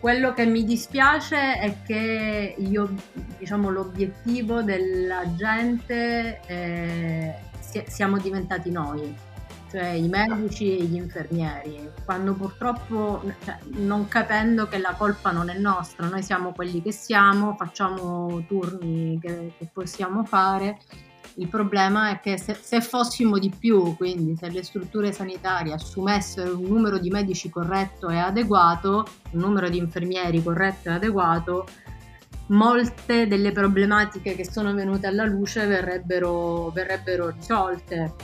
Quello che mi dispiace è che io, diciamo, l'obiettivo della gente eh, si- siamo diventati noi, cioè i medici e gli infermieri, quando purtroppo, cioè, non capendo che la colpa non è nostra, noi siamo quelli che siamo, facciamo turni che, che possiamo fare. Il problema è che se, se fossimo di più, quindi se le strutture sanitarie assumessero un numero di medici corretto e adeguato, un numero di infermieri corretto e adeguato, molte delle problematiche che sono venute alla luce verrebbero, verrebbero risolte.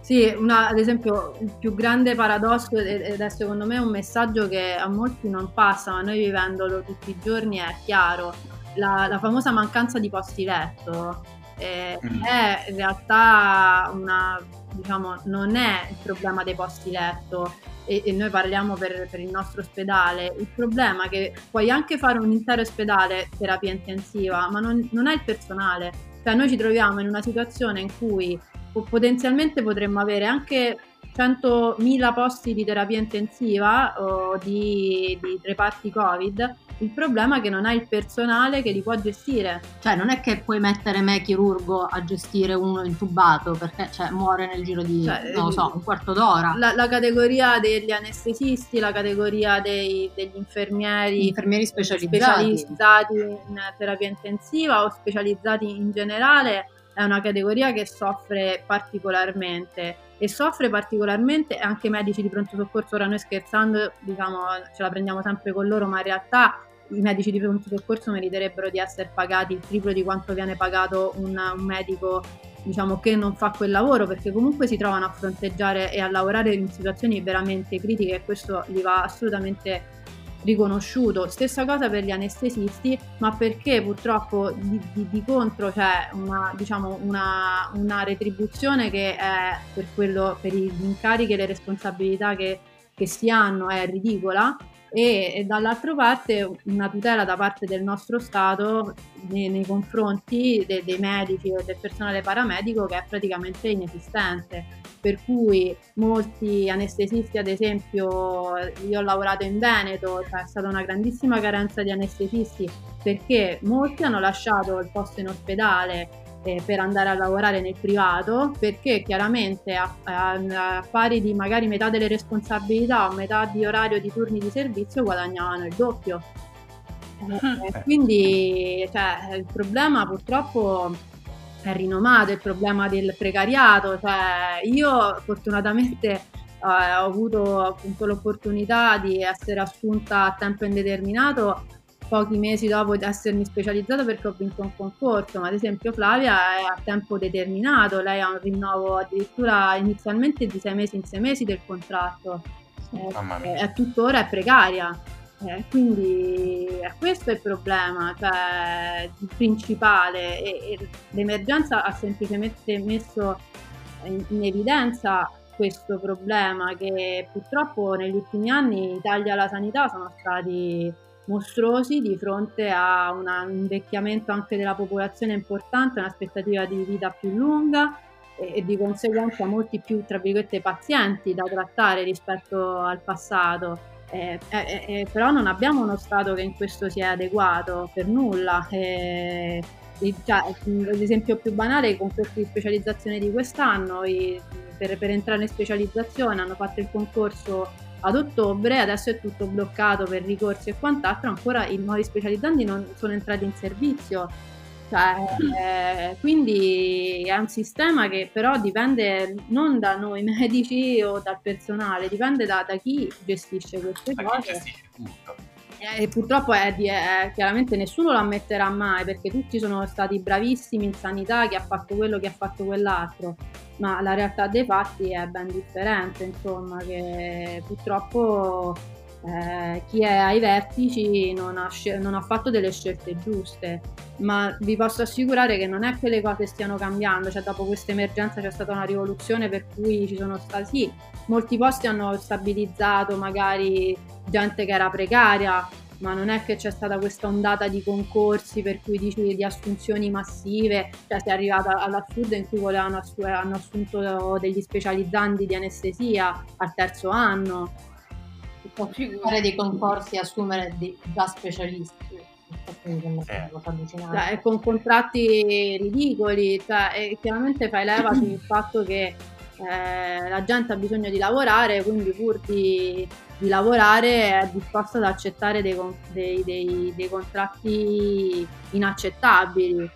Sì, una- ad esempio il più grande paradosso ed è secondo me un messaggio che a molti non passa, ma noi vivendolo tutti i giorni è chiaro, la, la famosa mancanza di posti letto eh, Mm. è in realtà una, diciamo, non è il problema dei posti letto e, e noi parliamo per, per il nostro ospedale, il problema è che puoi anche fare un intero ospedale terapia intensiva, ma non, non hai il personale, cioè noi ci troviamo in una situazione in cui po- potenzialmente potremmo avere anche 100.000 posti di terapia intensiva o di, di reparti Covid. Il problema è che non hai il personale che li può gestire. Cioè, non è che puoi mettere me chirurgo a gestire uno intubato perché cioè, muore nel giro di Cioè, non lo so, un quarto d'ora. La, la categoria degli anestesisti, la categoria dei- degli infermieri, Infermieri specializzati. specializzati in terapia intensiva o specializzati in generale è una categoria che soffre particolarmente e soffre particolarmente anche i medici di pronto soccorso. Ora noi scherzando diciamo ce la prendiamo sempre con loro, ma in realtà i medici di pronto soccorso meriterebbero di essere pagati il triplo di quanto viene pagato un, un medico diciamo che non fa quel lavoro perché comunque si trovano a fronteggiare e a lavorare in situazioni veramente critiche e questo gli va assolutamente riconosciuto. Stessa cosa per gli anestesisti, ma perché purtroppo di, di- di contro c'è una, diciamo, una, una retribuzione che è per, quello, per gli incarichi e le responsabilità che, che si hanno è ridicola e, e dall'altra parte una tutela da parte del nostro Stato nei, nei confronti de- dei medici e del personale paramedico che è praticamente inesistente. Per cui molti anestesisti, ad esempio, io ho lavorato in Veneto, c'è stata una grandissima carenza di anestesisti perché molti hanno lasciato il posto in ospedale eh, per andare a lavorare nel privato perché chiaramente a, a- a pari di magari metà delle responsabilità o metà di orario di turni di servizio guadagnavano il doppio. Eh, quindi cioè, il problema purtroppo è rinomato il problema del precariato, cioè io fortunatamente eh, ho avuto appunto l'opportunità di essere assunta a tempo indeterminato pochi mesi dopo di essermi specializzata perché ho vinto un concorso, ma ad esempio Flavia è a tempo determinato, lei ha un rinnovo addirittura inizialmente di sei mesi in sei mesi del contratto, eh, è tuttora è precaria. Eh, quindi eh, questo è il problema, cioè, il principale e, e l'emergenza ha semplicemente messo in, in, evidenza questo problema che purtroppo negli ultimi anni in Italia la sanità sono stati mostruosi di fronte a un invecchiamento anche della popolazione importante, un'aspettativa di vita più lunga e, e di conseguenza molti più, tra virgolette, pazienti da trattare rispetto al passato. Eh, eh, eh, però non abbiamo uno Stato che in questo sia adeguato per nulla. Eh, cioè, l'esempio più banale, i concorsi di specializzazione di quest'anno, i, per, per entrare in specializzazione hanno fatto il concorso ad ottobre, adesso è tutto bloccato per ricorsi e quant'altro, ancora i nuovi specializzanti non sono entrati in servizio. Cioè, eh, quindi è un sistema che però dipende non da noi [laughs] medici o dal personale, dipende da, da chi gestisce queste da cose. Chi gestisce tutto. E purtroppo è, è, chiaramente nessuno lo ammetterà mai perché tutti sono stati bravissimi in sanità, chi ha fatto quello, chi ha fatto quell'altro, ma la realtà dei fatti è ben differente, insomma, che purtroppo eh, chi è ai vertici non ha, non ha, fatto delle scelte giuste, ma vi posso assicurare che non è che le cose stiano cambiando, cioè dopo questa emergenza c'è stata una rivoluzione per cui ci sono stati, sì, molti posti hanno stabilizzato magari gente che era precaria, ma non è che c'è stata questa ondata di concorsi per cui dici di assunzioni massive, cioè si è arrivata all'assurdo in cui volevano hanno assunto degli specializzanti di anestesia al terzo anno fare dei concorsi e assumere dei già specialisti. Eh. Cioè, con contratti ridicoli, cioè, chiaramente fai leva sul [clears throat] fatto che eh, la gente ha bisogno di lavorare, quindi pur di, di lavorare è disposta ad accettare dei, dei, dei, dei contratti inaccettabili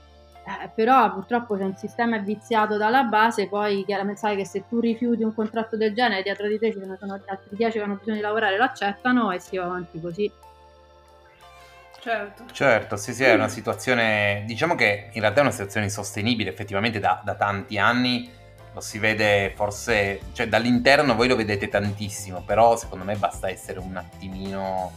eh, però purtroppo se un sistema è viziato dalla base, poi chiaramente sai che se tu rifiuti un contratto del genere, dietro di te ci sono altri 10 che hanno bisogno di lavorare, lo accettano e si va avanti così. Certo. Certo, sì, sì, è una situazione, diciamo che in realtà è una situazione insostenibile, effettivamente da, da tanti anni lo si vede forse, cioè dall'interno voi lo vedete tantissimo, però secondo me basta essere un attimino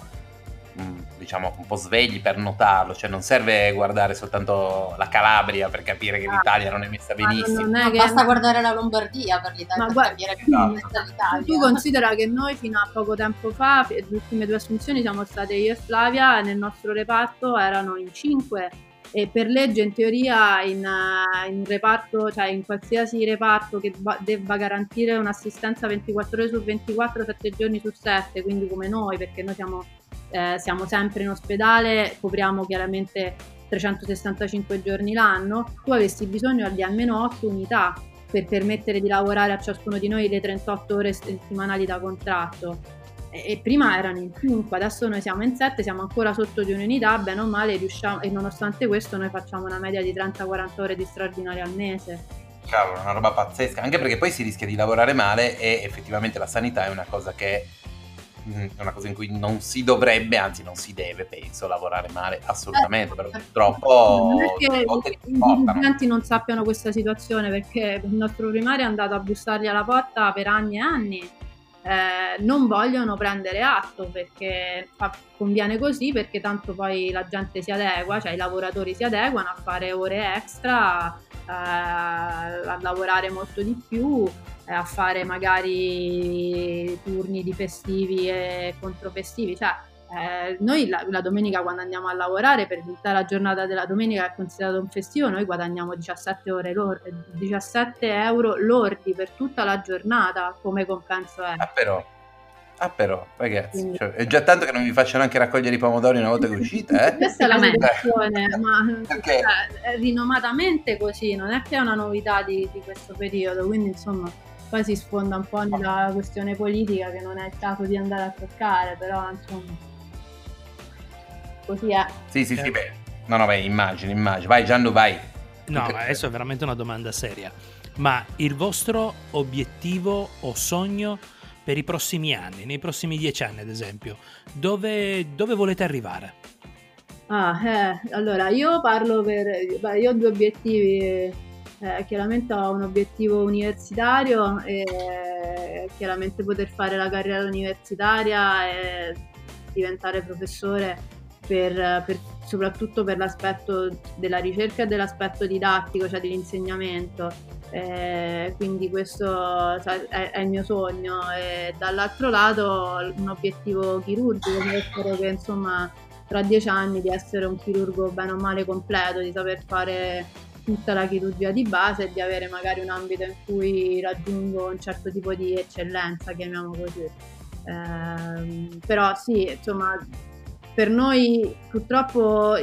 diciamo un po' svegli per notarlo, cioè non serve guardare soltanto la Calabria per capire che ah, l'Italia non è messa benissimo. Non è che... Basta guardare la Lombardia per l'Italia ma per capire che non è messa l'Italia. Tu considera che noi fino a poco tempo fa, le ultime due assunzioni siamo state io e Flavia, nel nostro reparto erano in cinque e per legge in teoria in, in reparto, cioè in qualsiasi reparto che va, debba garantire un'assistenza 24 ore su 24, 7 giorni su 7, quindi come noi, perché noi siamo eh, siamo sempre in ospedale, copriamo chiaramente 365 giorni l'anno, tu avessi bisogno di almeno 8 unità per permettere di lavorare a ciascuno di noi le 38 ore settimanali da contratto. E, prima erano in 5, adesso noi siamo in 7, siamo ancora sotto di un'unità, bene o male riusciamo, e nonostante questo noi facciamo una media di 30-40 ore di straordinario al mese. Cavolo, una roba pazzesca, anche perché poi si rischia di lavorare male e effettivamente la sanità è una cosa che è una cosa in cui non si dovrebbe, anzi non si deve, penso, lavorare male assolutamente, però purtroppo non è che i dirigenti non sappiano questa situazione perché il nostro primario è andato a bussargli alla porta per anni e anni. Eh, non vogliono prendere atto perché fa, conviene così perché tanto poi la gente si adegua, cioè i lavoratori si adeguano a fare ore extra, eh, a lavorare molto di più eh, a fare magari turni di festivi e controfestivi, cioè eh, noi la, la, domenica quando andiamo a lavorare per tutta la giornata della domenica è considerato un festivo, noi guadagniamo 17, ore lordi, 17 euro lordi per tutta la giornata come compenso è. Ah però, ah però ragazzi, Quindi... cioè, è già tanto che non vi facciano anche raccogliere i pomodori una volta che uscite. Eh? Questa è la situazione, ma Perché? Cioè, rinomatamente così, non è che è una novità di, di questo periodo, quindi insomma poi si sfonda un po' nella questione politica che non è il caso di andare a toccare, però insomma così è. Sì, sì, sì, beh. No, no, beh, immagino, immagino. Vai Gianlu, vai. No, ma adesso è veramente una domanda seria. Ma il vostro obiettivo o sogno per i prossimi anni, nei prossimi dieci anni ad esempio, dove, dove volete arrivare? Ah, eh, allora io parlo per... beh, io ho due obiettivi, eh, chiaramente ho un obiettivo universitario e chiaramente poter fare la carriera universitaria e diventare professore per, per- soprattutto per l'aspetto della ricerca e dell'aspetto didattico, cioè dell'insegnamento. Eh, quindi questo sa- è, è il mio sogno e dall'altro lato un obiettivo chirurgico, spero che insomma tra dieci anni di essere un chirurgo bene o male completo, di saper fare tutta la chirurgia di base e di avere magari un ambito in cui raggiungo un certo tipo di eccellenza, chiamiamo così. Ehm, però sì, insomma, per noi purtroppo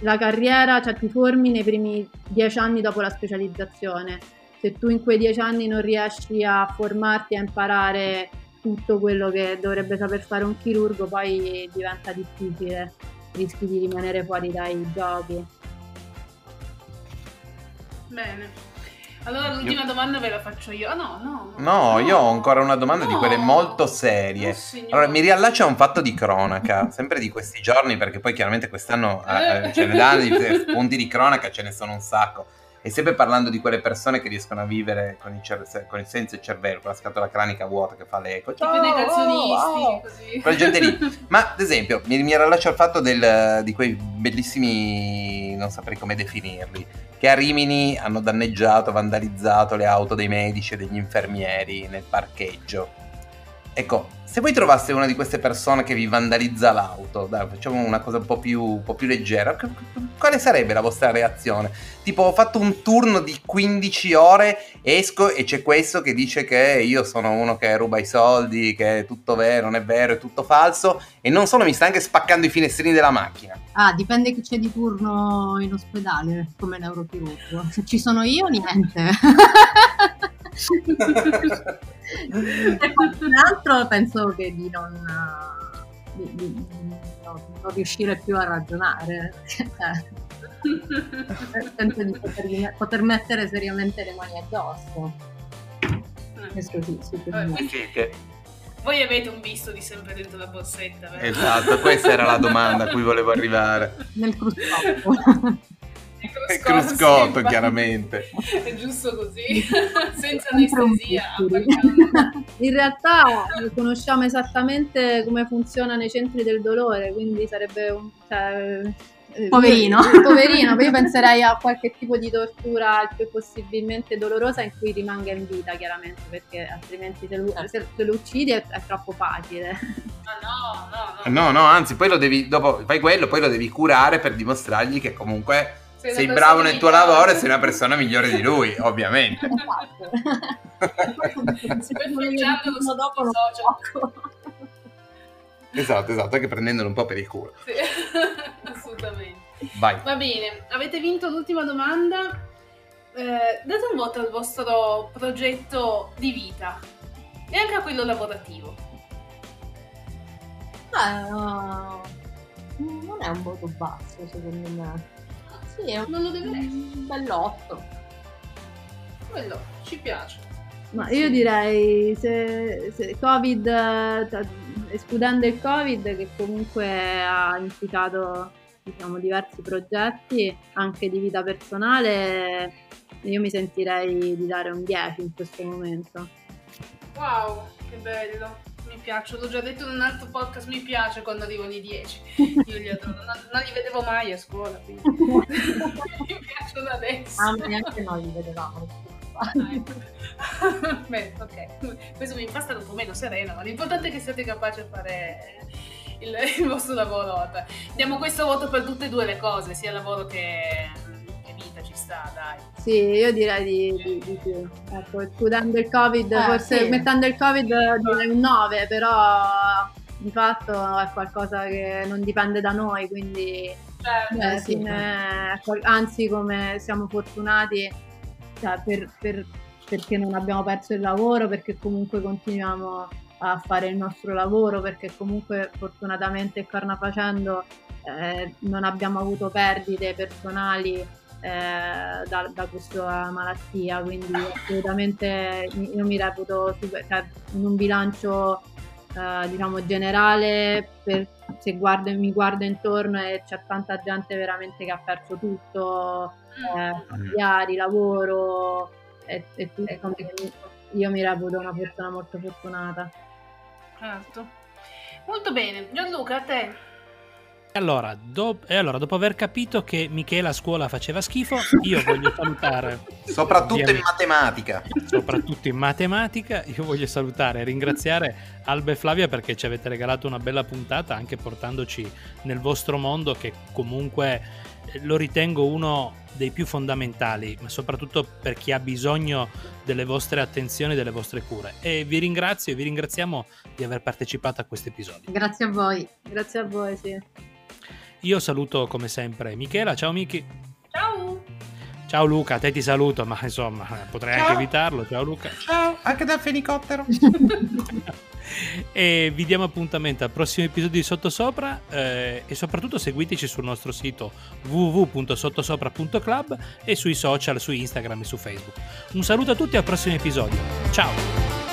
la carriera, cioè ti formi nei primi dieci anni dopo la specializzazione. Se tu in quei dieci anni non riesci a formarti, a imparare tutto quello che dovrebbe saper fare un chirurgo, poi diventa difficile, rischi di rimanere fuori dai giochi. Bene. Allora l'ultima domanda ve la faccio io. Ah no, no. No, io ho ancora una domanda di quelle No. molto serie. Oh. Allora, mi riallaccio a un fatto di cronaca, [laughs] sempre di questi giorni, perché poi chiaramente quest'anno eh, [laughs] eh, ce ne danno di [laughs] punti di cronaca, ce ne sono un sacco. E sempre parlando di quelle persone che riescono a vivere con il, cer- con il senso il cervello, con la scatola cranica vuota che fa l'eco. Tipo dei Ciao, canzonisti, oh, oh. così. Quella gente lì. [laughs] Ma ad esempio, mi, mi riallaccio al fatto del- di quei bellissimi, non saprei come definirli, che a Rimini hanno danneggiato, vandalizzato le auto dei medici e degli infermieri nel parcheggio. Ecco, se voi trovaste una di queste persone che vi vandalizza l'auto, dai, facciamo una cosa un po' più, un po' più leggera, qu- quale sarebbe la vostra reazione? Tipo, ho fatto un turno di 15 ore, esco e c'è questo che dice che io sono uno che ruba i soldi, che è tutto vero, non è vero, è tutto falso, e non solo, mi sta anche spaccando i finestrini della macchina. Ah, dipende chi c'è di turno in ospedale come neurochirurgo. Se ci sono io, niente. [laughs] [laughs] Se qualcun altro penso che di non, di, di- di non- non riuscire più a ragionare. Cioè, penso di poter, poter mettere seriamente le mani addosso. Questo sì, me. questo- Sì, che- Voi avete un visto di sempre dentro la borsetta, vero? esatto, questa era la domanda a cui volevo arrivare. Nel cruscotto. Il E cruscotto, infatti. chiaramente. È giusto così, [laughs] senza anestesia. In realtà conosciamo esattamente come funziona nei centri del dolore, quindi sarebbe un... Cioè, eh, Poverino. io- Poverino, poi io penserei a qualche tipo di tortura il più possibilmente dolorosa in cui rimanga in vita, chiaramente, perché altrimenti se lo, se- se lo uccidi è, è troppo facile. Ma no, no, no. No, no, anzi, poi lo devi, dopo fai quello, poi lo devi curare per dimostrargli che comunque Sei bravo nel tuo lavoro e sei una persona migliore di lui, [laughs] ovviamente. Sbeffeggiando lo giorno dopo lo social. blocco. Esatto, esatto, anche prendendolo un po' per il culo. Sì, [laughs] assolutamente. Vai. Va bene, avete vinto l'ultima domanda. Eh, date un voto al vostro progetto di vita e anche a quello lavorativo. Ah, no, non è un voto basso secondo me. Sì, Non lo deve essere. un bell'otto. Quello ci piace. Ma io direi se, se Covid, escludendo il Covid che comunque ha implicato diciamo, diversi progetti anche di vita personale, io mi sentirei di dare un 10 in questo momento. Wow, che bello. Mi piace, l'ho già detto in un altro podcast, mi piace quando arrivano i 10. Io li adoro, non, non li vedevo mai a scuola, quindi [laughs] [laughs] mi piacciono adesso. Ah, ma neanche noi li vedevamo. [laughs] Beh, ok, questo mi fa stare un po' meno sereno, ma l'importante è che siate capaci a fare il, il vostro lavoro. Diamo questo voto per tutte e due le cose, sia lavoro che, ci sta, dai. Sì, io direi di, di- di più. Ecco, escludendo il Covid, Eh, forse sì. mettendo il Covid direi un 9, però di fatto è qualcosa che non dipende da noi, quindi Certo. alla Eh, sì. fine, ecco, anzi come siamo fortunati cioè, per- per- perché non abbiamo perso il lavoro, perché comunque continuiamo a fare il nostro lavoro, perché comunque fortunatamente corna facendo eh, non abbiamo avuto perdite personali eh, da, da, questa malattia, quindi assolutamente io mi reputo super, cioè, in un bilancio eh, diciamo generale per, se guardo, mi guardo intorno e c'è tanta gente veramente che ha perso tutto, eh, mm. familiari, lavoro e, e tutto. Io mi reputo una persona molto fortunata. Certo. Molto bene. Gianluca, a te. Allora, do- e allora, dopo aver capito che Michela a scuola faceva schifo, io voglio [laughs] salutare. soprattutto in matematica. Soprattutto in matematica, io voglio salutare e ringraziare Alba e Flavia perché ci avete regalato una bella puntata, anche portandoci nel vostro mondo, che comunque eh, lo ritengo uno dei più fondamentali, ma soprattutto per chi ha bisogno delle vostre attenzioni, delle vostre cure. E vi ringrazio e vi ringraziamo di aver partecipato a questo episodio. Grazie a voi. Grazie a voi, sì. Io saluto come sempre Michela, ciao Miki. Ciao. Ciao Luca, te ti saluto, ma insomma potrei ciao. anche evitarlo. Ciao Luca. Ciao, anche dal fenicottero. [laughs] e vi diamo appuntamento al prossimo episodio di Sottosopra eh, e soprattutto seguiteci sul nostro sito www.sottosopra.club e sui social, su Instagram e su Facebook. Un saluto a tutti al prossimo episodio. Ciao!